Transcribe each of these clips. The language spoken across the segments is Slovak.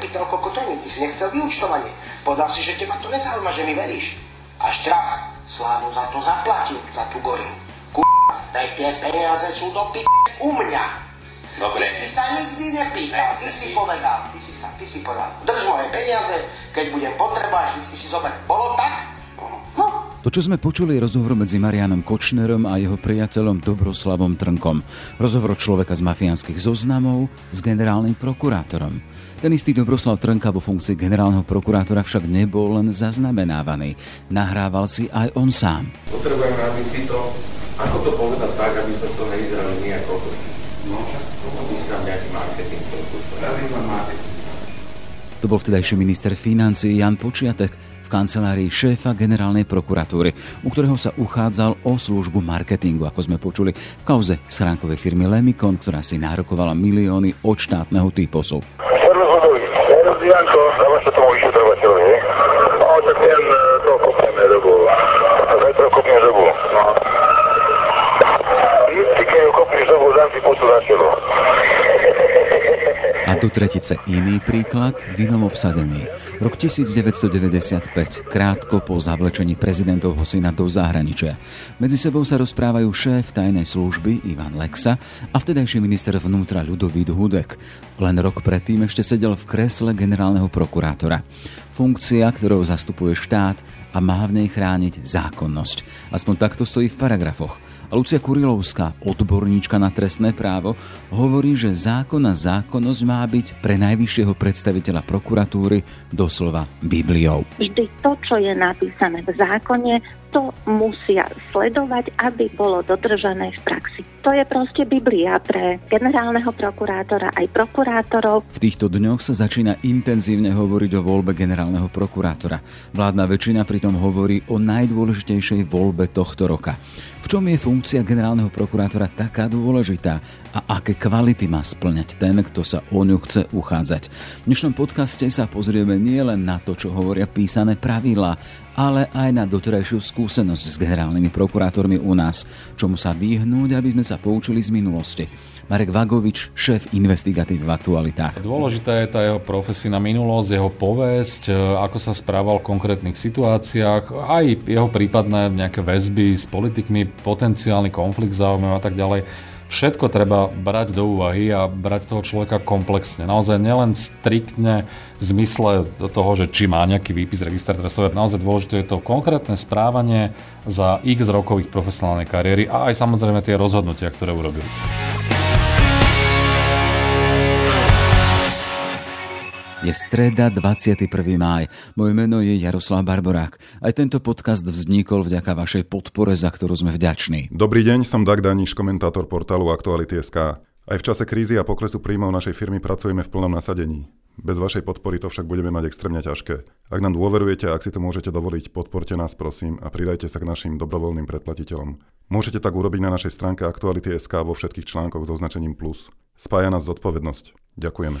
nepýtal, koľko to je, nikdy si nechcel vyučtovanie. Povedal si, že teba to nezaujíma, že mi veríš. Až teraz Slávo za to zaplatil, za tú gorilu. Kurva, daj tie peniaze sú do p*** u mňa. Dobre. Ty si sa nikdy nepýtal, ty si povedal, ty si sa, ty si povedal, drž moje peniaze, keď budem potrebovať, vždy si zober. Bolo tak? To, čo sme počuli, je rozhovor medzi Marianom Kočnerom a jeho priateľom Dobroslavom Trnkom. Rozhovor človeka z mafiánskych zoznamov s generálnym prokurátorom. Ten istý Dobroslav Trnka vo funkcii generálneho prokurátora však nebol len zaznamenávaný. Nahrával si aj on sám. Potrebujem, aby si to, ako to povedať tak, aby sme to nevyzerali nejako No, myslím nejaký marketing. To bol vtedajší minister financí Jan Počiatek kancelárii šéfa generálnej prokuratúry, u ktorého sa uchádzal o službu marketingu, ako sme počuli v kauze schránkovej firmy Lemikon, ktorá si nárokovala milióny od štátneho. Servus Janko. Do tretice iný príklad v inom obsadení. Rok 1995, krátko po zavlečení prezidentovho syna do zahraničia. Medzi sebou sa rozprávajú šéf tajnej služby Ivan Lexa a vtedajší minister vnútra Ľudovít Hudek. Len rok predtým ešte sedel v kresle generálneho prokurátora. Funkcia, ktorou zastupuje štát a má v nej chrániť zákonnosť. Aspoň takto stojí v paragrafoch. Lucia Kurilovská, odborníčka na trestné právo, hovorí, že zákon a zákonnosť má byť pre najvyššieho predstaviteľa prokuratúry doslova Bibliou. vždy to, čo je napísané v zákone, to musia sledovať, aby bolo dodržané v praxi. To je proste Biblia pre generálneho prokurátora aj prokurátorov. V týchto dňoch sa začína intenzívne hovoriť o voľbe generálneho prokurátora. Vládna väčšina pritom hovorí o najdôležitejšej voľbe tohto roka. Čom je funkcia generálneho prokurátora taká dôležitá a aké kvality má splňať ten, kto sa o ňu chce uchádzať. V dnešnom podcaste sa pozrieme nielen na to, čo hovoria písané pravidlá, ale aj na doterajšiu skúsenosť s generálnymi prokurátormi u nás, čomu sa vyhnúť, aby sme sa poučili z minulosti. Marek Vagovič, šéf investigatív v aktualitách. Dôležitá je tá jeho profesijná minulosť, jeho povesť, e, ako sa správal v konkrétnych situáciách, aj jeho prípadné nejaké väzby s politikmi, potenciálny konflikt záujmov a tak ďalej. Všetko treba brať do úvahy a brať toho človeka komplexne. Naozaj nielen striktne v zmysle toho, že či má nejaký výpis registra trestov, naozaj dôležité je to konkrétne správanie za x rokov ich profesionálnej kariéry a aj samozrejme tie rozhodnutia, ktoré urobili. Je streda 21. máj. Moje meno je Jaroslav Barborák. Aj tento podcast vznikol vďaka vašej podpore, za ktorú sme vďační. Dobrý deň, som Dag Daniš, komentátor portálu Aktuality.sk. Aj v čase krízy a poklesu príjmov našej firmy pracujeme v plnom nasadení. Bez vašej podpory to však budeme mať extrémne ťažké. Ak nám dôverujete ak si to môžete dovoliť, podporte nás prosím a pridajte sa k našim dobrovoľným predplatiteľom. Môžete tak urobiť na našej stránke Aktuality.sk vo všetkých článkoch s označením plus. Spája nás zodpovednosť. Ďakujeme.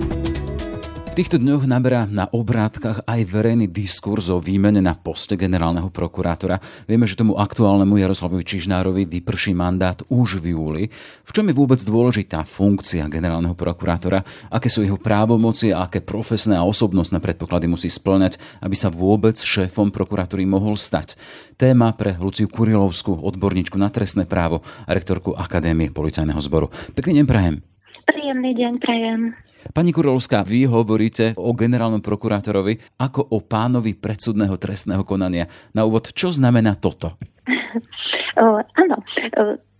V týchto dňoch naberá na obrátkach aj verejný diskurs o výmene na poste generálneho prokurátora. Vieme, že tomu aktuálnemu Jaroslavovi Čižnárovi vyprší mandát už v júli. V čom je vôbec dôležitá funkcia generálneho prokurátora? Aké sú jeho právomoci a aké profesné a osobnostné predpoklady musí splňať, aby sa vôbec šéfom prokuratúry mohol stať? Téma pre Luciu Kurilovskú, odborníčku na trestné právo a rektorku Akadémie policajného zboru. Pekný deň prajem. Príjemný deň prajem. Pani Kurovská, vy hovoríte o generálnom prokurátorovi ako o pánovi predsudného trestného konania. Na úvod, čo znamená toto? áno,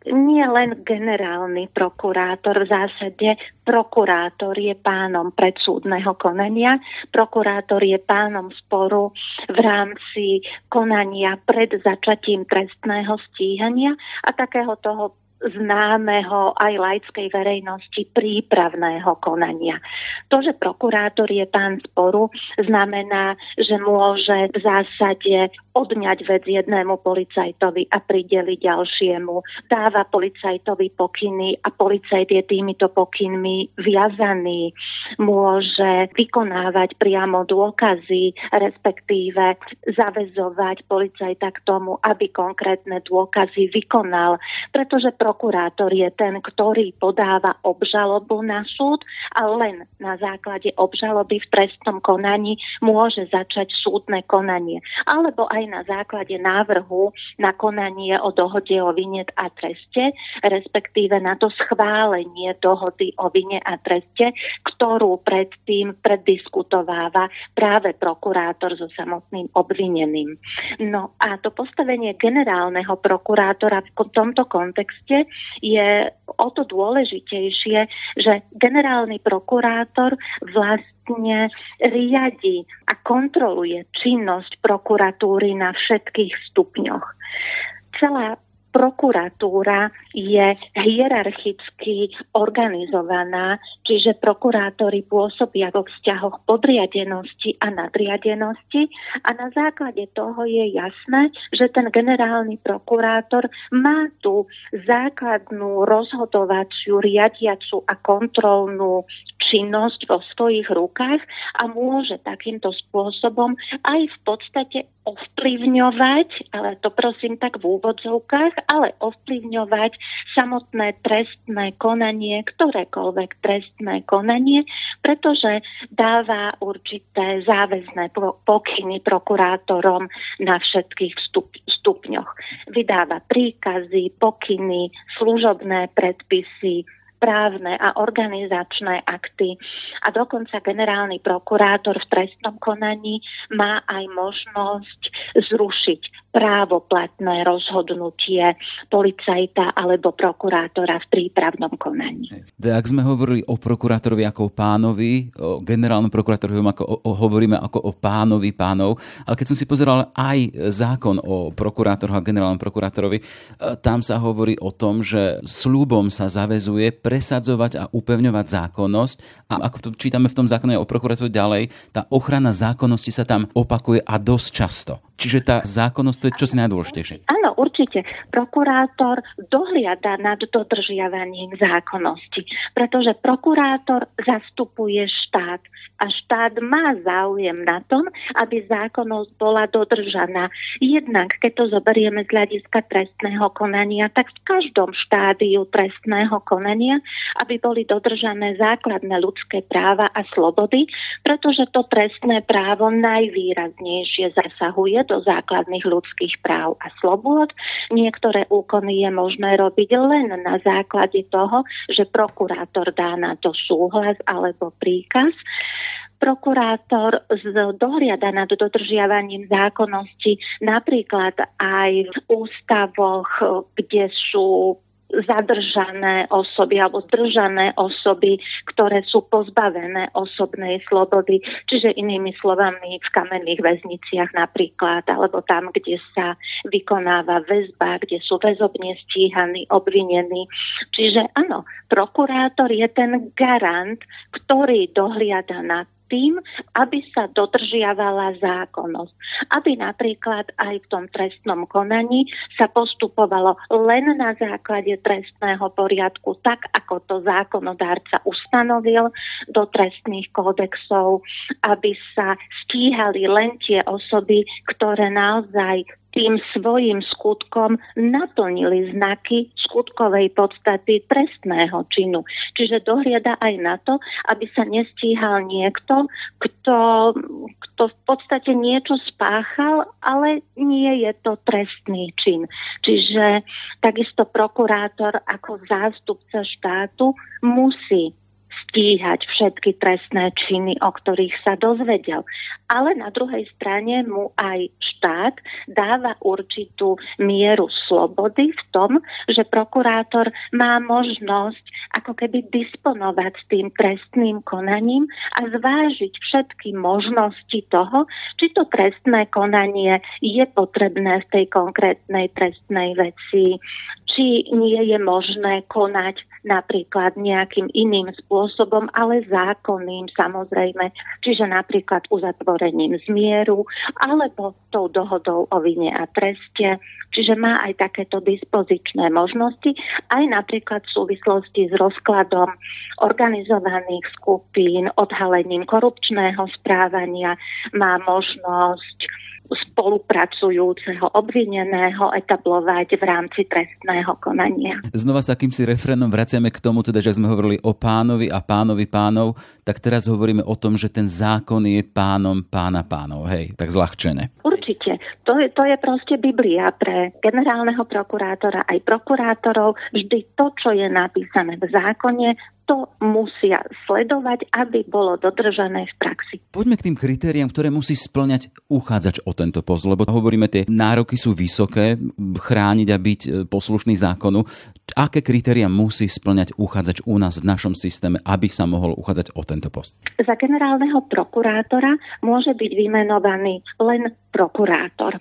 nie len generálny prokurátor, v zásade prokurátor je pánom predsúdneho konania, prokurátor je pánom sporu v rámci konania pred začatím trestného stíhania a takého toho známeho aj laickej verejnosti prípravného konania. To, že prokurátor je pán sporu, znamená, že môže v zásade odňať vec jednému policajtovi a prideliť ďalšiemu. Dáva policajtovi pokyny a policajt je týmito pokynmi viazaný. Môže vykonávať priamo dôkazy, respektíve zavezovať policajta k tomu, aby konkrétne dôkazy vykonal, pretože prokurátor je ten, ktorý podáva obžalobu na súd a len na základe obžaloby v trestnom konaní môže začať súdne konanie. Alebo aj na základe návrhu na konanie o dohode o vine a treste, respektíve na to schválenie dohody o vine a treste, ktorú predtým preddiskutováva práve prokurátor so samotným obvineným. No a to postavenie generálneho prokurátora v tomto kontexte je o to dôležitejšie, že generálny prokurátor vlastne riadi a kontroluje činnosť prokuratúry na všetkých stupňoch. Celá prokuratúra je hierarchicky organizovaná, čiže prokurátori pôsobia vo vzťahoch podriadenosti a nadriadenosti. A na základe toho je jasné, že ten generálny prokurátor má tú základnú rozhodovaciu, riadiacu a kontrolnú činnosť vo svojich rukách a môže takýmto spôsobom aj v podstate ovplyvňovať, ale to prosím tak v úvodzovkách, ale ovplyvňovať samotné trestné konanie, ktorékoľvek trestné konanie, pretože dáva určité záväzné pokyny prokurátorom na všetkých stup- stupňoch. Vydáva príkazy, pokyny, služobné predpisy, právne a organizačné akty. A dokonca generálny prokurátor v trestnom konaní má aj možnosť zrušiť právoplatné rozhodnutie policajta alebo prokurátora v prípravnom konaní. Ak sme hovorili o prokurátorovi ako o pánovi, o generálnom prokurátorovi ako o, o, hovoríme ako o pánovi pánov, ale keď som si pozeral aj zákon o prokurátoroch a generálnom prokurátorovi, e, tam sa hovorí o tom, že slúbom sa zavezuje presadzovať a upevňovať zákonnosť a ako to čítame v tom zákone o prokuratúre ďalej, tá ochrana zákonnosti sa tam opakuje a dosť často. Čiže tá zákonnosť to je čosi najdôležitejšie. Áno, určite. Prokurátor dohliada nad dodržiavaním zákonnosti, pretože prokurátor zastupuje štát a štát má záujem na tom, aby zákonnosť bola dodržaná. Jednak, keď to zoberieme z hľadiska trestného konania, tak v každom štádiu trestného konania, aby boli dodržané základné ľudské práva a slobody, pretože to trestné právo najvýraznejšie zasahuje do základných ľudských práv a slobôd. Niektoré úkony je možné robiť len na základe toho, že prokurátor dá na to súhlas alebo príkaz prokurátor dohliada nad dodržiavaním zákonnosti napríklad aj v ústavoch, kde sú zadržané osoby alebo zdržané osoby, ktoré sú pozbavené osobnej slobody, čiže inými slovami v kamenných väzniciach napríklad, alebo tam, kde sa vykonáva väzba, kde sú väzobne stíhaní, obvinení. Čiže áno, prokurátor je ten garant, ktorý dohliada na tým, aby sa dodržiavala zákonnosť. Aby napríklad aj v tom trestnom konaní sa postupovalo len na základe trestného poriadku, tak ako to zákonodárca ustanovil do trestných kódexov, aby sa stíhali len tie osoby, ktoré naozaj tým svojim skutkom naplnili znaky skutkovej podstaty trestného činu. Čiže dohliada aj na to, aby sa nestíhal niekto, kto, kto v podstate niečo spáchal, ale nie je to trestný čin. Čiže takisto prokurátor ako zástupca štátu musí stíhať všetky trestné činy, o ktorých sa dozvedel. Ale na druhej strane mu aj štát dáva určitú mieru slobody v tom, že prokurátor má možnosť ako keby disponovať s tým trestným konaním a zvážiť všetky možnosti toho, či to trestné konanie je potrebné v tej konkrétnej trestnej veci, či nie je možné konať napríklad nejakým iným spôsobom, ale zákonným samozrejme, čiže napríklad uzatvorením zmieru alebo tou dohodou o vine a treste, čiže má aj takéto dispozičné možnosti, aj napríklad v súvislosti s rozkladom organizovaných skupín, odhalením korupčného správania, má možnosť spolupracujúceho obvineného etablovať v rámci trestného konania. Znova sa akýmsi refrénom vraciame k tomu, teda, že sme hovorili o pánovi a pánovi pánov, tak teraz hovoríme o tom, že ten zákon je pánom pána pánov. Hej, tak zľahčené. Určite. To je, to je proste Biblia pre generálneho prokurátora aj prokurátorov. Vždy to, čo je napísané v zákone, to musia sledovať, aby bolo dodržané v praxi. Poďme k tým kritériám, ktoré musí splňať uchádzač o tento post, lebo hovoríme, tie nároky sú vysoké, chrániť a byť e, poslušný zákonu. Aké kritéria musí splňať uchádzač u nás v našom systéme, aby sa mohol uchádzať o tento post? Za generálneho prokurátora môže byť vymenovaný len prokurátor.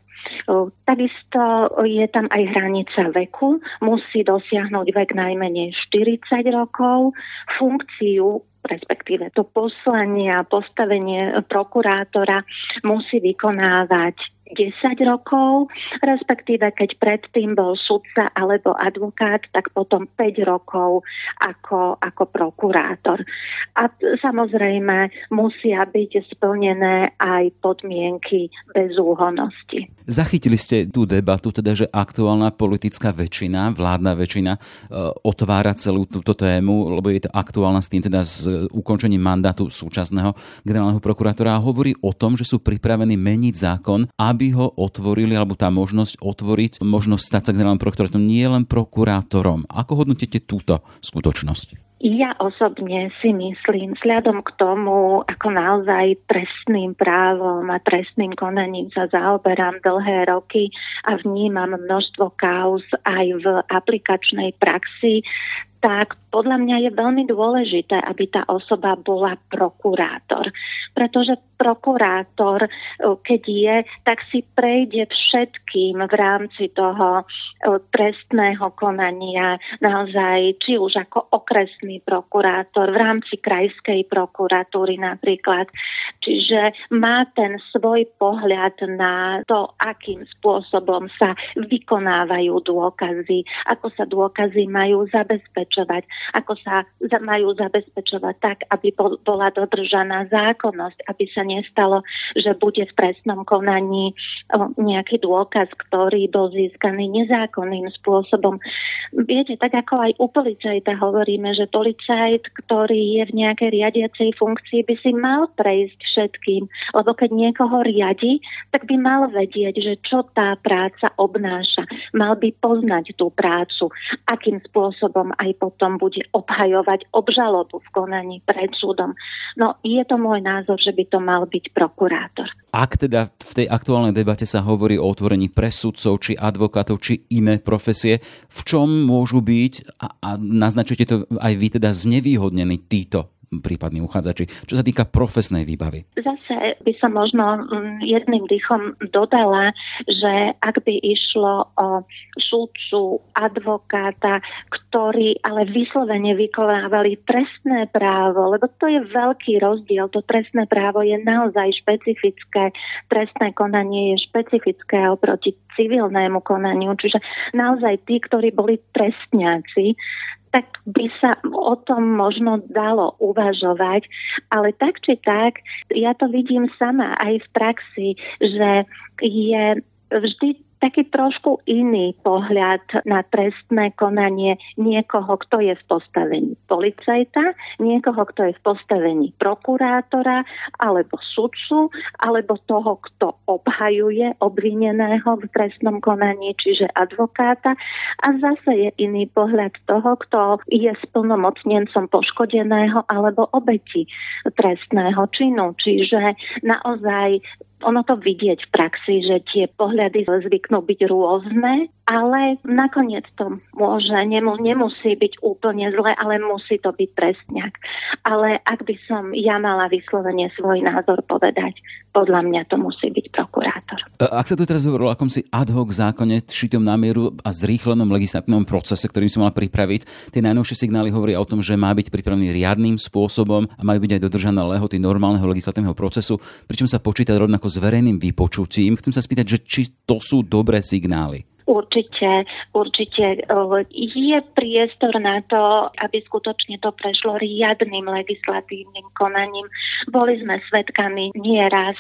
Takisto je tam aj hranica veku. Musí dosiahnuť vek najmenej 40 rokov. Funkciu respektíve to poslanie a postavenie prokurátora musí vykonávať 10 rokov, respektíve keď predtým bol sudca alebo advokát, tak potom 5 rokov ako, ako prokurátor. A samozrejme musia byť splnené aj podmienky bezúhonosti. Zachytili ste tú debatu, teda, že aktuálna politická väčšina, vládna väčšina, e, otvára celú túto tému, lebo je to aktuálna s tým, teda s ukončením mandátu súčasného generálneho prokurátora a hovorí o tom, že sú pripravení meniť zákon, aby aby ho otvorili, alebo tá možnosť otvoriť, možnosť stať sa generálnym prokurátorom, nie len prokurátorom. Ako hodnotíte túto skutočnosť? Ja osobne si myslím, vzhľadom k tomu, ako naozaj trestným právom a trestným konaním sa zaoberám dlhé roky a vnímam množstvo kauz aj v aplikačnej praxi, tak podľa mňa je veľmi dôležité, aby tá osoba bola prokurátor. Pretože prokurátor, keď je, tak si prejde všetkým v rámci toho trestného konania, naozaj či už ako okresný prokurátor, v rámci krajskej prokuratúry napríklad. Čiže má ten svoj pohľad na to, akým spôsobom sa vykonávajú dôkazy, ako sa dôkazy majú zabezpečovať, ako sa majú zabezpečovať tak, aby bola dodržaná zákonnosť, aby sa nestalo, že bude v trestnom konaní nejaký dôkaz, ktorý bol získaný nezákonným spôsobom. Viete, tak ako aj u policajta hovoríme, že policajt, ktorý je v nejakej riadiacej funkcii, by si mal prejsť všetkým, lebo keď niekoho riadi, tak by mal vedieť, že čo tá práca obnáša. Mal by poznať tú prácu, akým spôsobom aj potom bude obhajovať obžalobu v konaní pred súdom. No je to môj názor, že by to mal byť prokurátor. Ak teda v tej aktuálnej debate sa hovorí o otvorení presudcov, či advokátov, či iné profesie, v čom môžu byť, a, a naznačujete to aj vy teda znevýhodnení títo prípadní uchádzači, čo sa týka profesnej výbavy? Zase by som možno mm, jedným dýchom dodala, že ak by išlo o súdcu, advokáta, ktorí ale vyslovene vykonávali trestné právo, lebo to je veľký rozdiel. To trestné právo je naozaj špecifické. Trestné konanie je špecifické oproti civilnému konaniu. Čiže naozaj tí, ktorí boli trestňáci, tak by sa o tom možno dalo uvažovať, ale tak či tak, ja to vidím sama aj v praxi, že je vždy taký trošku iný pohľad na trestné konanie niekoho, kto je v postavení policajta, niekoho, kto je v postavení prokurátora alebo sudcu, alebo toho, kto obhajuje obvineného v trestnom konaní, čiže advokáta. A zase je iný pohľad toho, kto je splnomocnencom poškodeného alebo obeti trestného činu. Čiže naozaj ono to vidieť v praxi, že tie pohľady zvyknú byť rôzne ale nakoniec to môže, nemu, nemusí byť úplne zle, ale musí to byť trestňak. Ale ak by som ja mala vyslovene svoj názor povedať, podľa mňa to musí byť prokurátor. E, ak sa tu teraz hovorilo o akomsi ad hoc zákone, šitom na mieru a zrýchlenom legislatívnom procese, ktorým si mala pripraviť, tie najnovšie signály hovoria o tom, že má byť pripravený riadným spôsobom a majú byť aj dodržané lehoty normálneho legislatívneho procesu, pričom sa počíta rovnako s verejným vypočutím. Chcem sa spýtať, že či to sú dobré signály. Určite, určite je priestor na to, aby skutočne to prešlo riadnym legislatívnym konaním. Boli sme svedkami nieraz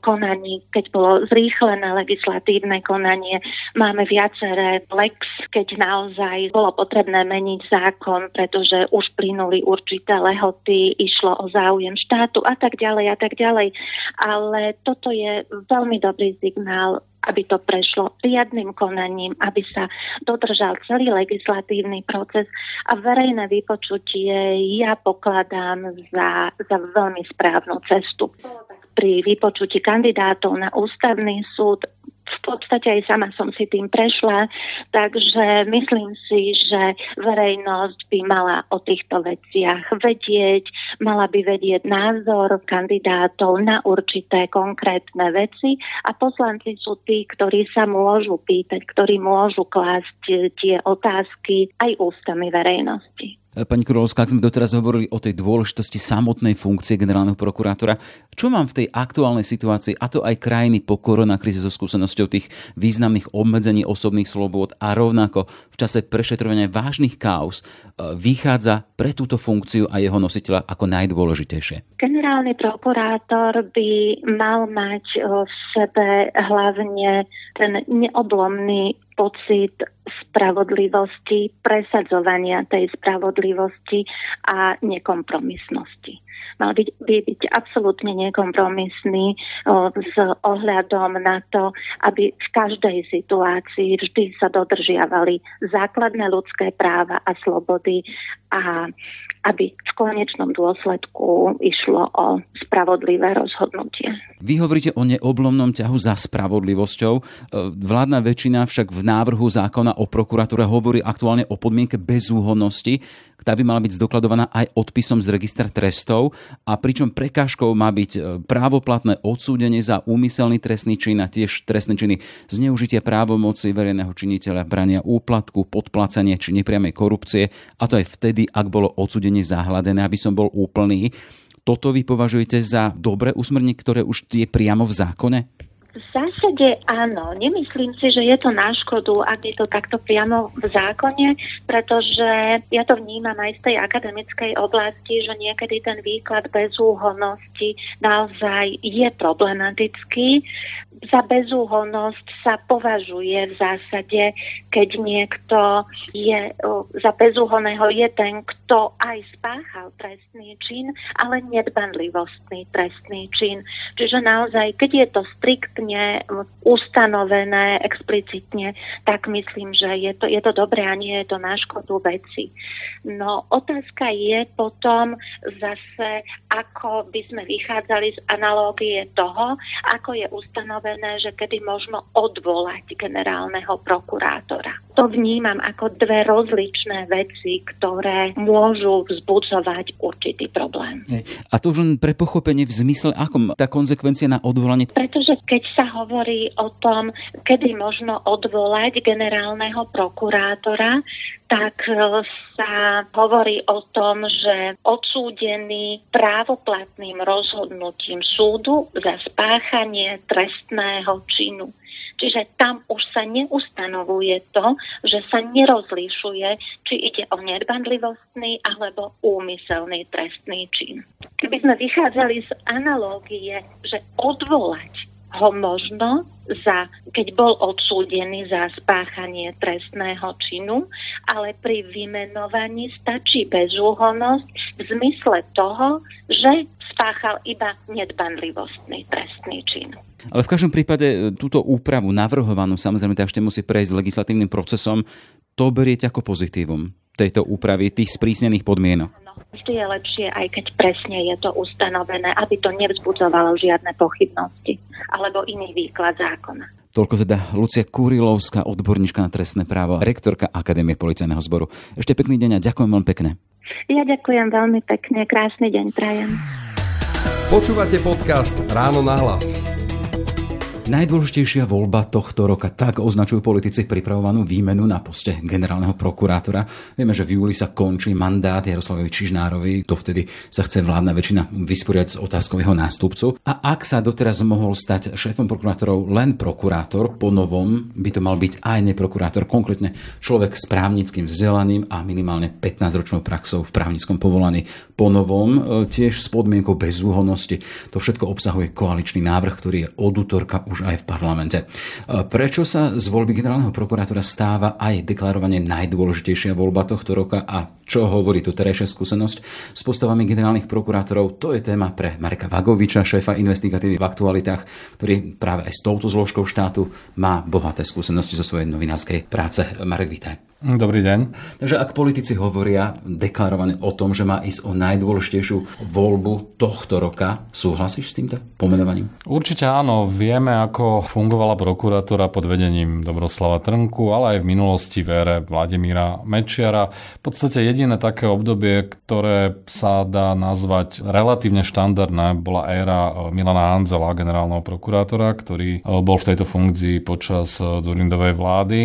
konaní, keď bolo zrýchlené legislatívne konanie. Máme viaceré lex, keď naozaj bolo potrebné meniť zákon, pretože už plynuli určité lehoty, išlo o záujem štátu a tak ďalej a tak ďalej. Ale toto je veľmi dobrý signál aby to prešlo riadnym konaním, aby sa dodržal celý legislatívny proces a verejné vypočutie ja pokladám za, za veľmi správnu cestu. Pri vypočutí kandidátov na ústavný súd podstate aj sama som si tým prešla, takže myslím si, že verejnosť by mala o týchto veciach vedieť, mala by vedieť názor kandidátov na určité konkrétne veci a poslanci sú tí, ktorí sa môžu pýtať, ktorí môžu klásť tie otázky aj ústami verejnosti. Pani Krulovská, ak sme doteraz hovorili o tej dôležitosti samotnej funkcie generálneho prokurátora, čo mám v tej aktuálnej situácii, a to aj krajiny po koronakríze so skúsenosťou tých významných obmedzení osobných slobôd a rovnako v čase prešetrovania vážnych kaos e, vychádza pre túto funkciu a jeho nositeľa ako najdôležitejšie? Generálny prokurátor by mal mať v sebe hlavne ten neoblomný pocit spravodlivosti, presadzovania tej spravodlivosti a nekompromisnosti. Mal byť, by byť absolútne nekompromisný o, s ohľadom na to, aby v každej situácii vždy sa dodržiavali základné ľudské práva a slobody a aby v konečnom dôsledku išlo o spravodlivé rozhodnutie. Vy hovoríte o neoblomnom ťahu za spravodlivosťou. Vládna väčšina však v návrhu zákona o prokuratúre hovorí aktuálne o podmienke bezúhonnosti, ktorá by mala byť zdokladovaná aj odpisom z registra trestov a pričom prekážkou má byť e, právoplatné odsúdenie za úmyselný trestný čin a tiež trestné činy zneužitia právomoci verejného činiteľa, brania úplatku, podplácanie či nepriamej korupcie a to aj vtedy, ak bolo odsúdenie zahladené, aby som bol úplný. Toto vy považujete za dobré usmrnie, ktoré už je priamo v zákone? V zásade áno. Nemyslím si, že je to na škodu, ak je to takto priamo v zákone, pretože ja to vnímam aj z tej akademickej oblasti, že niekedy ten výklad bezúhonnosti naozaj je problematický za bezúhonnosť sa považuje v zásade, keď niekto je za bezúhonného je ten, kto aj spáchal trestný čin, ale nedbanlivostný trestný čin. Čiže naozaj, keď je to striktne ustanovené explicitne, tak myslím, že je to, je to dobré a nie je to na škodu veci. No otázka je potom zase, ako by sme vychádzali z analógie toho, ako je ustanovené uvedené, že kedy možno odvolať generálneho prokurátora. To vnímam ako dve rozličné veci, ktoré môžu vzbudzovať určitý problém. A to už len pre pochopenie v zmysle, ako tá konsekvencia na odvolanie? Pretože keď sa hovorí o tom, kedy možno odvolať generálneho prokurátora, tak e, sa hovorí o tom, že odsúdený právoplatným rozhodnutím súdu za spáchanie trestného činu Čiže tam už sa neustanovuje to, že sa nerozlišuje, či ide o nedbandlivostný alebo úmyselný trestný čin. Keby sme vychádzali z analógie, že odvolať ho možno za, keď bol odsúdený za spáchanie trestného činu, ale pri vymenovaní stačí bezúhonnosť v zmysle toho, že spáchal iba nedbanlivostný trestný čin. Ale v každom prípade e, túto úpravu navrhovanú, samozrejme, ešte musí prejsť legislatívnym procesom, to beriete ako pozitívum tejto úpravy, tých sprísnených podmienok? No, vždy je lepšie, aj keď presne je to ustanovené, aby to nevzbudzovalo žiadne pochybnosti alebo iný výklad zákona. Toľko teda Lucia Kurilovská, odborníčka na trestné právo, rektorka Akadémie policajného zboru. Ešte pekný deň a ďakujem veľmi pekne. Ja ďakujem veľmi pekne, krásny deň prajem. Počúvate podcast Ráno na hlas. Najdôležitejšia voľba tohto roka, tak označujú politici pripravovanú výmenu na poste generálneho prokurátora. Vieme, že v júli sa končí mandát Jaroslavovi Čižnárovi, to vtedy sa chce vládna väčšina vysporiať s otázkou jeho nástupcu. A ak sa doteraz mohol stať šéfom prokurátorov len prokurátor, po novom by to mal byť aj neprokurátor, konkrétne človek s právnickým vzdelaním a minimálne 15-ročnou praxou v právnickom povolaní. Po novom e, tiež s podmienkou bezúhonnosti. To všetko obsahuje koaličný návrh, ktorý je od útorka už aj v parlamente. E, prečo sa z voľby generálneho prokurátora stáva aj deklarovanie najdôležitejšia voľba tohto roka a čo hovorí tu terajšia skúsenosť s postavami generálnych prokurátorov? To je téma pre Mareka Vagoviča, šéfa investigatívy v aktualitách, ktorý práve aj s touto zložkou štátu má bohaté skúsenosti zo svojej novinárskej práce. Marek, vítaj. Dobrý deň. Takže ak politici hovoria deklarovane o tom, že má ísť o najdôležitejšiu voľbu tohto roka, súhlasíš s týmto pomenovaním? Určite áno. Vieme, ako fungovala prokuratúra pod vedením Dobroslava Trnku, ale aj v minulosti v ére Vladimíra Mečiara. V podstate jediné také obdobie, ktoré sa dá nazvať relatívne štandardné, bola éra Milana Hanzela, generálneho prokurátora, ktorý bol v tejto funkcii počas Zurindovej vlády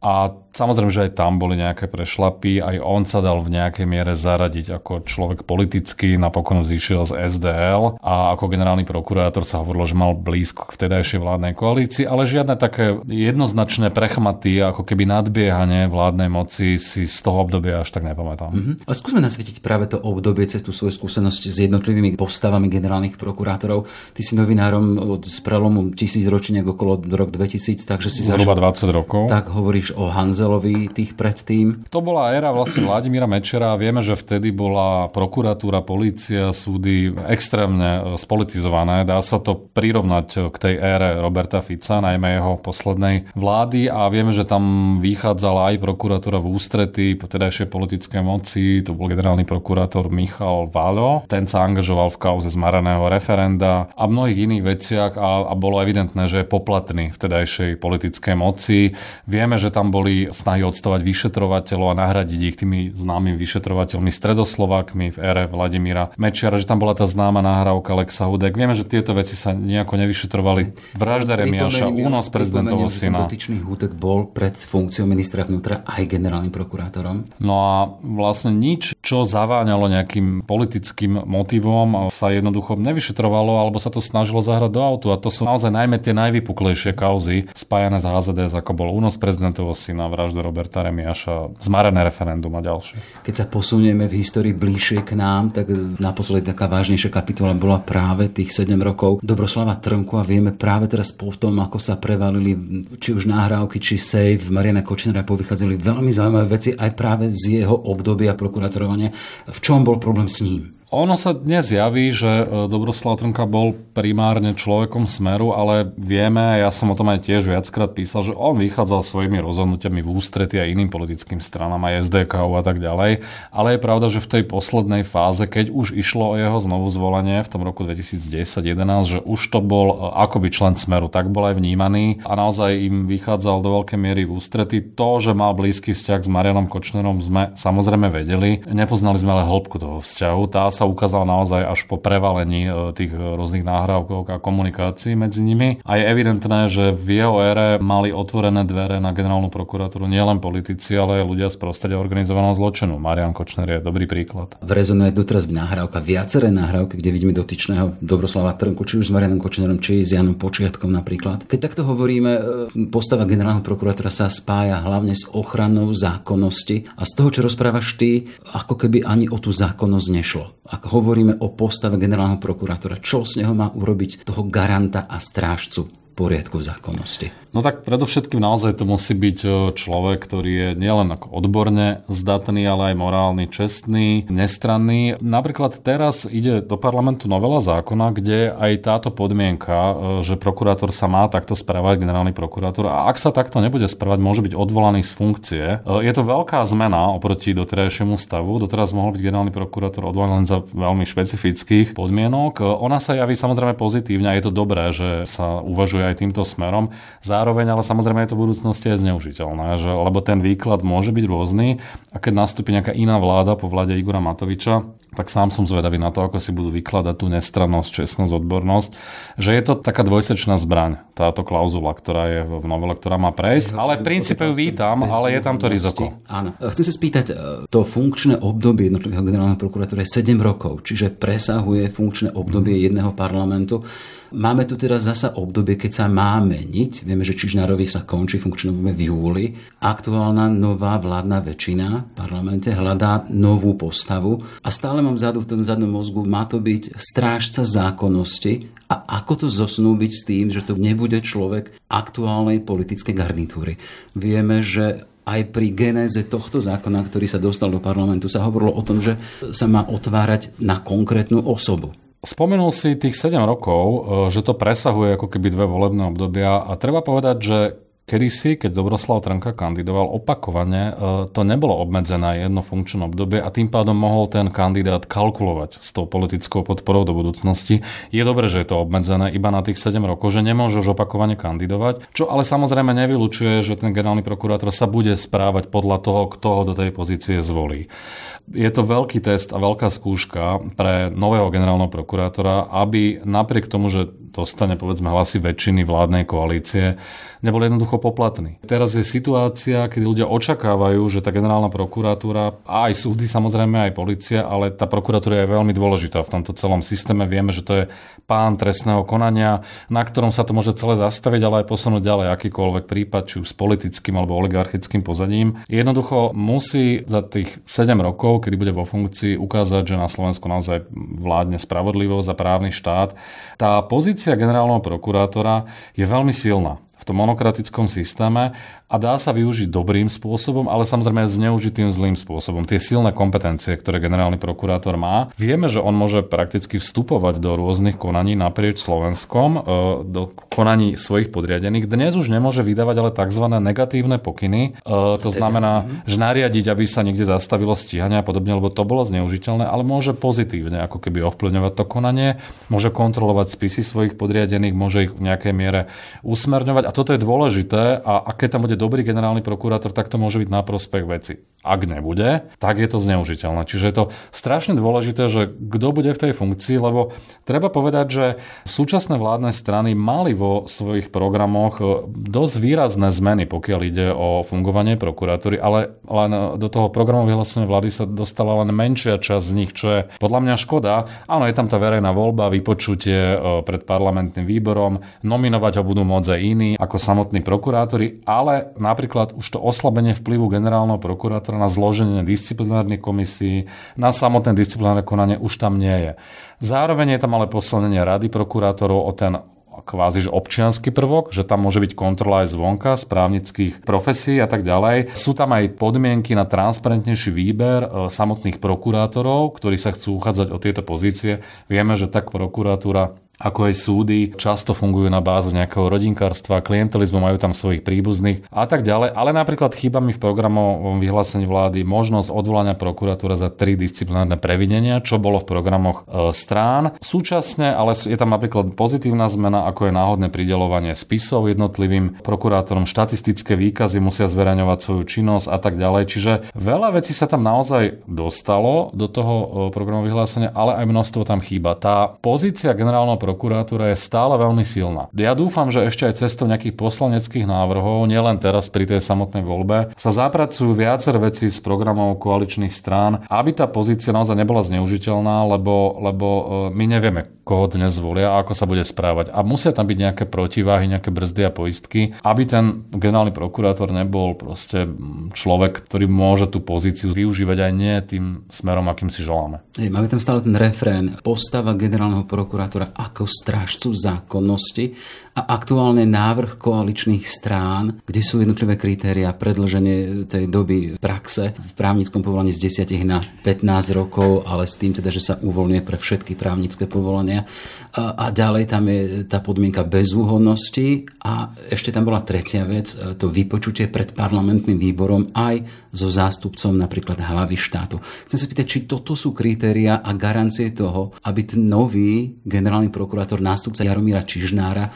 a samozrejme, že aj tam boli nejaké prešlapy, aj on sa dal v nejakej miere zaradiť ako človek politický, napokon vzýšiel z SDL a ako generálny prokurátor sa hovorilo, že mal blízko k vtedajšej vládnej koalícii, ale žiadne také jednoznačné prechmaty, ako keby nadbiehanie vládnej moci si z toho obdobia až tak nepamätám. Mm-hmm. A skúsme nasvietiť práve to obdobie cez tú svoju skúsenosť s jednotlivými postavami generálnych prokurátorov. Ty si novinárom od z prelomu tisíc ročí okolo rok 2000, takže si Zhruba zažil... 20 rokov. Tak hovoríš o Hanzelovi tých predtým. To bola éra vlastne Vladimíra Mečera. Vieme, že vtedy bola prokuratúra, polícia, súdy extrémne e, spolitizované. Dá sa to prirovnať k tej ére Roberta Fica, najmä jeho poslednej vlády a vieme, že tam vychádzala aj prokuratúra v ústrety tedajšej politické moci. To bol generálny prokurátor Michal Valo. Ten sa angažoval v kauze zmaraného referenda a mnohých iných veciach a, a bolo evidentné, že je poplatný v tedajšej politickej moci. Vieme, že tam boli snahy odstavať vyšetrovateľov a nahradiť ich tými známymi vyšetrovateľmi stredoslovákmi v ére Vladimíra Mečiara, že tam bola tá známa nahrávka Lexa Hudek. Vieme, že tieto veci sa nejako nevyšetrovali. Vražda Remiaša, únos prezidentovho syna. Dotyčný Hudek bol pred funkciou ministra vnútra aj generálnym prokurátorom. No a vlastne nič, čo zaváňalo nejakým politickým motivom, sa jednoducho nevyšetrovalo, alebo sa to snažilo zahrať do autu. A to sú naozaj najmä tie najvypuklejšie kauzy spájané s HZDS, ako bol únos prezidentovho syna, vražda Roberta Remiaša, zmarené referendum a ďalšie. Keď sa posunieme v histórii bližšie k nám, tak naposledy taká vážnejšia kapitola bola práve tých 7 rokov Dobroslava Trnku a vieme práve teraz po tom, ako sa prevalili či už nahrávky, či save Mariana Kočnera povychádzali veľmi zaujímavé veci aj práve z jeho obdobia prokuratorovania. V čom bol problém s ním? Ono sa dnes javí, že e, Dobroslav Trnka bol primárne človekom smeru, ale vieme, ja som o tom aj tiež viackrát písal, že on vychádzal svojimi rozhodnutiami v ústrety aj iným politickým stranám, aj SDK a tak ďalej. Ale je pravda, že v tej poslednej fáze, keď už išlo o jeho znovu zvolenie v tom roku 2010-2011, že už to bol e, akoby člen smeru, tak bol aj vnímaný a naozaj im vychádzal do veľkej miery v ústrety. To, že mal blízky vzťah s Marianom Kočnerom, sme samozrejme vedeli. Nepoznali sme ale hĺbku toho vzťahu. Tá sa ukázala naozaj až po prevalení e, tých rôznych náhrávkov a komunikácií medzi nimi. A je evidentné, že v jeho ére mali otvorené dvere na generálnu prokuratúru nielen politici, ale aj ľudia z prostredia organizovaného zločinu. Marian Kočner je dobrý príklad. Rezonuje doteraz v nahrávka viaceré nahrávky, kde vidíme dotyčného Dobroslava Trnku, či už s Marianom Kočnerom, či s Janom Počiatkom napríklad. Keď takto hovoríme, e, postava generálneho prokurátora sa spája hlavne s ochranou zákonnosti a z toho, čo rozprávaš ty, ako keby ani o tú zákonnosť nešlo. Ak hovoríme o postave generálneho prokurátora, čo z neho má urobiť toho garanta a strážcu poriadku v zákonnosti? No tak predovšetkým naozaj to musí byť e, človek, ktorý je nielen ako odborne zdatný, ale aj morálny, čestný, nestranný. Napríklad teraz ide do parlamentu novela zákona, kde aj táto podmienka, e, že prokurátor sa má takto správať, generálny prokurátor, a ak sa takto nebude správať, môže byť odvolaný z funkcie. E, je to veľká zmena oproti doterajšiemu stavu. Doteraz mohol byť generálny prokurátor odvolaný za veľmi špecifických podmienok. Ona sa javí samozrejme pozitívne a je to dobré, že sa uvažuje aj týmto smerom. Zároveň ale samozrejme je to v budúcnosti aj zneužiteľné, že, lebo ten výklad môže byť rôzny a keď nastúpi nejaká iná vláda po vláde Igora Matoviča, tak sám som zvedavý na to, ako si budú vykladať tú nestrannosť, čestnosť, odbornosť, že je to taká dvojsečná zbraň, táto klauzula, ktorá je v novele, ktorá má prejsť, ale v princípe ju vítam, ale je tam to riziko. Áno. Chcem sa spýtať, e, to funkčné obdobie jednotlivého generálneho prokurátora je 7 rokov, čiže presahuje funkčné obdobie jedného parlamentu. Máme tu teraz zasa obdobie, keď sa má meniť. Vieme, že Čižnárovi sa končí funkčné v júli. Aktuálna nová vládna väčšina v parlamente hľadá novú postavu a stále mám vzadu v tom zadnom mozgu, má to byť strážca zákonnosti a ako to zosnúbiť s tým, že to nebude človek aktuálnej politickej garnitúry. Vieme, že aj pri genéze tohto zákona, ktorý sa dostal do parlamentu, sa hovorilo o tom, že sa má otvárať na konkrétnu osobu. Spomenul si tých 7 rokov, e, že to presahuje ako keby dve volebné obdobia a treba povedať, že Kedysi, keď Dobroslav Trnka kandidoval opakovane, e, to nebolo obmedzené jedno funkčné obdobie a tým pádom mohol ten kandidát kalkulovať s tou politickou podporou do budúcnosti. Je dobré, že je to obmedzené iba na tých 7 rokov, že nemôžeš opakovane kandidovať, čo ale samozrejme nevylučuje, že ten generálny prokurátor sa bude správať podľa toho, kto ho do tej pozície zvolí je to veľký test a veľká skúška pre nového generálneho prokurátora, aby napriek tomu, že dostane povedzme hlasy väčšiny vládnej koalície, nebol jednoducho poplatný. Teraz je situácia, kedy ľudia očakávajú, že tá generálna prokuratúra, a aj súdy samozrejme, aj policia, ale tá prokuratúra je veľmi dôležitá v tomto celom systéme. Vieme, že to je pán trestného konania, na ktorom sa to môže celé zastaviť, ale aj posunúť ďalej akýkoľvek prípad, či už s politickým alebo oligarchickým pozadím. Jednoducho musí za tých 7 rokov, kedy bude vo funkcii, ukázať, že na Slovensku naozaj vládne spravodlivosť a právny štát. Tá pozícia generálneho prokurátora je veľmi silná tom monokratickom systéme a dá sa využiť dobrým spôsobom, ale samozrejme zneužitým zlým spôsobom. Tie silné kompetencie, ktoré generálny prokurátor má, vieme, že on môže prakticky vstupovať do rôznych konaní naprieč Slovenskom, e, do konaní svojich podriadených. Dnes už nemôže vydávať ale tzv. negatívne pokyny. E, to znamená, mhm. že nariadiť, aby sa niekde zastavilo stíhanie a podobne, lebo to bolo zneužiteľné, ale môže pozitívne ako keby ovplyvňovať to konanie, môže kontrolovať spisy svojich podriadených, môže ich v nejakej miere usmerňovať a toto je dôležité a, a keď tam bude dobrý generálny prokurátor, tak to môže byť na prospech veci. Ak nebude, tak je to zneužiteľné. Čiže je to strašne dôležité, že kto bude v tej funkcii, lebo treba povedať, že súčasné vládne strany mali vo svojich programoch e, dosť výrazné zmeny, pokiaľ ide o fungovanie prokuratúry, ale len do toho programu vyhlásenia vlády sa dostala len menšia časť z nich, čo je podľa mňa škoda. Áno, je tam tá verejná voľba, vypočutie e, pred parlamentným výborom, nominovať ho budú môcť aj iní ako samotní prokurátori, ale napríklad už to oslabenie vplyvu generálneho prokurátora na zloženie disciplinárnych komisí, na samotné disciplinárne konanie už tam nie je. Zároveň je tam ale posilnenie rady prokurátorov o ten kvázi že občianský prvok, že tam môže byť kontrola aj zvonka z právnických profesí a tak ďalej. Sú tam aj podmienky na transparentnejší výber e, samotných prokurátorov, ktorí sa chcú uchádzať o tieto pozície. Vieme, že tak prokuratúra ako aj súdy, často fungujú na báze nejakého rodinkárstva, klientelizmu, majú tam svojich príbuzných a tak ďalej. Ale napríklad chýba mi v programovom vyhlásení vlády možnosť odvolania prokuratúra za tri disciplinárne previnenia, čo bolo v programoch e, strán. Súčasne, ale je tam napríklad pozitívna zmena, ako je náhodné pridelovanie spisov jednotlivým prokurátorom, štatistické výkazy musia zverejňovať svoju činnosť a tak ďalej. Čiže veľa vecí sa tam naozaj dostalo do toho e, programového vyhlásenia, ale aj množstvo tam chýba. Tá pozícia generálneho prokurátora je stále veľmi silná. Ja dúfam, že ešte aj cestou nejakých poslaneckých návrhov, nielen teraz pri tej samotnej voľbe, sa zapracujú viacer veci z programov koaličných strán, aby tá pozícia naozaj nebola zneužiteľná, lebo, lebo e, my nevieme, koho dnes zvolia a ako sa bude správať. A musia tam byť nejaké protiváhy, nejaké brzdy a poistky, aby ten generálny prokurátor nebol proste človek, ktorý môže tú pozíciu využívať aj nie tým smerom, akým si želáme. Hej, máme tam stále ten refrén. Postava generálneho prokurátora ako strážcu zákonnosti a aktuálne návrh koaličných strán, kde sú jednotlivé kritéria predlženie tej doby praxe v právnickom povolaní z 10 na 15 rokov, ale s tým teda, že sa uvoľňuje pre všetky právnické povolania. A, a ďalej tam je tá podmienka bezúhodnosti a ešte tam bola tretia vec, e, to vypočutie pred parlamentným výborom aj so zástupcom napríklad hlavy štátu. Chcem sa pýtať, či toto sú kritéria a garancie toho, aby ten nový generálny prokurátor, nástupca Jaromíra Čižnára,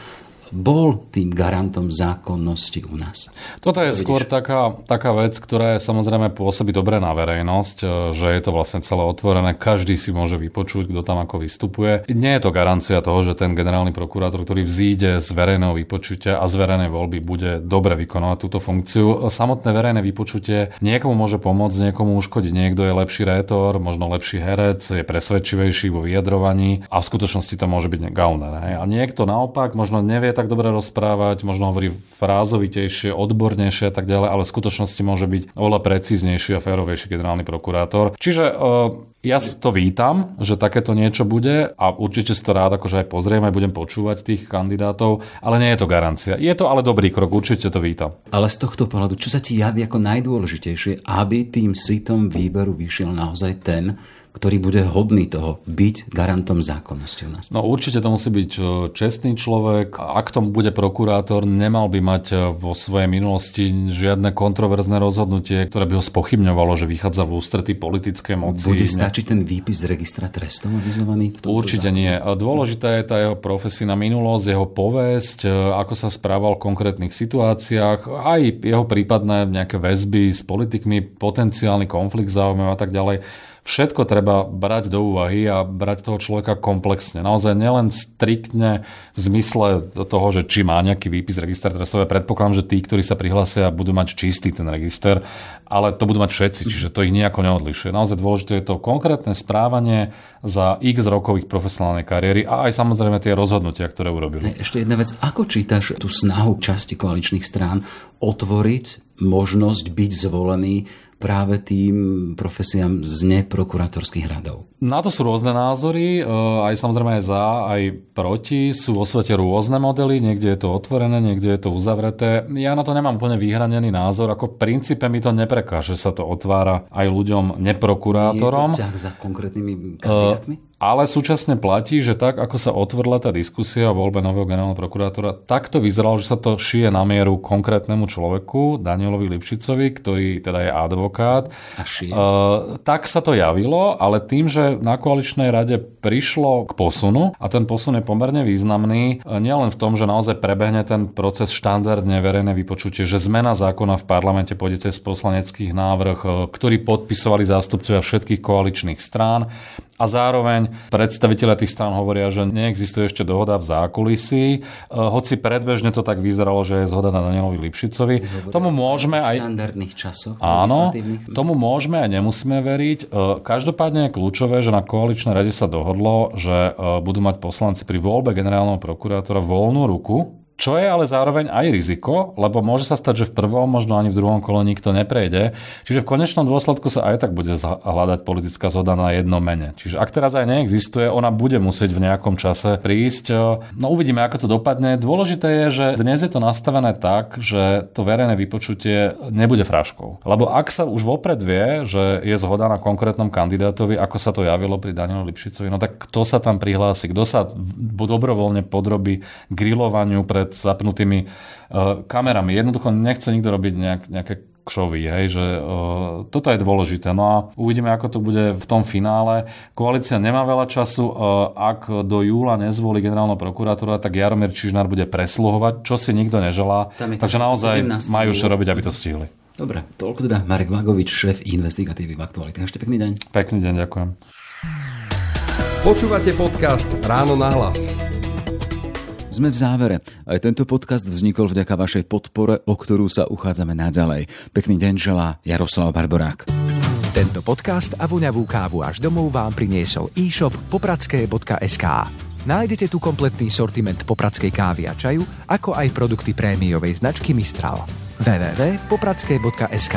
bol tým garantom zákonnosti u nás. Toto je to skôr taká, taká vec, ktorá je samozrejme pôsobí dobre na verejnosť, e, že je to vlastne celé otvorené, každý si môže vypočuť, kto tam ako vystupuje. Nie je to garancia toho, že ten generálny prokurátor, ktorý vzíde z verejného vypočutia a z verejnej voľby, bude dobre vykonávať túto funkciu. Samotné verejné vypočutie niekomu môže pomôcť, niekomu uškodiť. Niekto je lepší rétor, možno lepší herec, je presvedčivejší vo vyjadrovaní a v skutočnosti to môže byť gauner. Hej. A niekto naopak možno nevie tak dobre rozprávať, možno hovorí frázovitejšie, odbornejšie a tak ďalej, ale v skutočnosti môže byť oveľa precíznejší a férovejší generálny prokurátor. Čiže uh, ja to vítam, že takéto niečo bude a určite si to rád akože aj pozriem, aj budem počúvať tých kandidátov, ale nie je to garancia. Je to ale dobrý krok, určite to vítam. Ale z tohto pohľadu, čo sa ti javí ako najdôležitejšie, aby tým sitom výberu vyšiel naozaj ten, ktorý bude hodný toho byť garantom zákonnosti u nás? No určite to musí byť e, čestný človek. Ak tomu bude prokurátor, nemal by mať e, vo svojej minulosti žiadne kontroverzné rozhodnutie, ktoré by ho spochybňovalo, že vychádza v ústretí politické moci. Bude stačiť ten výpis z registra trestov avizovaný? V určite zákonu? nie. Dôležitá je tá jeho profesijná minulosť, jeho povesť, e, ako sa správal v konkrétnych situáciách, aj jeho prípadné nejaké väzby s politikmi, potenciálny konflikt záujmov a tak ďalej všetko treba brať do úvahy a brať toho človeka komplexne. Naozaj nielen striktne v zmysle toho, že či má nejaký výpis register trestové. Predpokladám, že tí, ktorí sa prihlásia, budú mať čistý ten register, ale to budú mať všetci, čiže to ich nejako neodlišuje. Naozaj dôležité je to konkrétne správanie za x rokových profesionálnej kariéry a aj samozrejme tie rozhodnutia, ktoré urobili. Ešte jedna vec, ako čítaš tú snahu časti koaličných strán otvoriť možnosť byť zvolený práve tým profesiám z neprokurátorských radov? Na to sú rôzne názory, e, aj samozrejme aj za, aj proti. Sú vo svete rôzne modely, niekde je to otvorené, niekde je to uzavreté. Ja na to nemám úplne vyhranený názor, ako v princípe mi to neprekáže, že sa to otvára aj ľuďom neprokurátorom. Je to za konkrétnymi kandidátmi? Uh, ale súčasne platí, že tak, ako sa otvorila tá diskusia o voľbe nového generálneho prokurátora, tak to vyzeralo, že sa to šije na mieru konkrétnemu človeku, Danielovi Lipšicovi, ktorý teda je advokát. A šije. Uh, tak sa to javilo, ale tým, že na koaličnej rade prišlo k posunu, a ten posun je pomerne významný, uh, nielen v tom, že naozaj prebehne ten proces štandardne verejné vypočutie, že zmena zákona v parlamente pôjde cez poslaneckých návrh, uh, ktorý podpisovali zástupcovia všetkých koaličných strán a zároveň predstaviteľe tých strán hovoria, že neexistuje ešte dohoda v zákulisí, e, hoci predbežne to tak vyzeralo, že je zhoda na Danielovi Lipšicovi. Tomu môžeme aj... štandardných časoch. Áno, tomu môžeme a nemusíme veriť. E, každopádne je kľúčové, že na koaličnej rade sa dohodlo, že e, budú mať poslanci pri voľbe generálneho prokurátora voľnú ruku čo je ale zároveň aj riziko, lebo môže sa stať, že v prvom, možno ani v druhom kole nikto neprejde. Čiže v konečnom dôsledku sa aj tak bude hľadať politická zhoda na jednom mene. Čiže ak teraz aj neexistuje, ona bude musieť v nejakom čase prísť. No uvidíme, ako to dopadne. Dôležité je, že dnes je to nastavené tak, že to verejné vypočutie nebude fraškou. Lebo ak sa už vopred vie, že je zhoda na konkrétnom kandidátovi, ako sa to javilo pri Danielu Lipšicovi, no tak kto sa tam prihlási, kto sa dobrovoľne podrobí grilovaniu pred pred zapnutými uh, kamerami. Jednoducho nechce nikto robiť nejak, nejaké kšovy, hej, že uh, toto je dôležité. No a uvidíme, ako to bude v tom finále. Koalícia nemá veľa času. Uh, ak do júla nezvolí generálneho prokurátora, tak Jaromír Čižnár bude presluhovať, čo si nikto neželá. Takže naozaj majú čo robiť, aby to stihli. Dobre, toľko teda Marek Vagovič, šéf investigatívy v aktualite. Ešte pekný deň. Pekný deň, ďakujem. Počúvate podcast Ráno na hlas. Sme v závere. Aj tento podcast vznikol vďaka vašej podpore, o ktorú sa uchádzame naďalej. Pekný deň želá Jaroslav Barborák. Tento podcast a voňavú kávu až domov vám priniesol e-shop popradské.sk. Nájdete tu kompletný sortiment popradskej kávy a čaju, ako aj produkty prémiovej značky Mistral. www.popradské.sk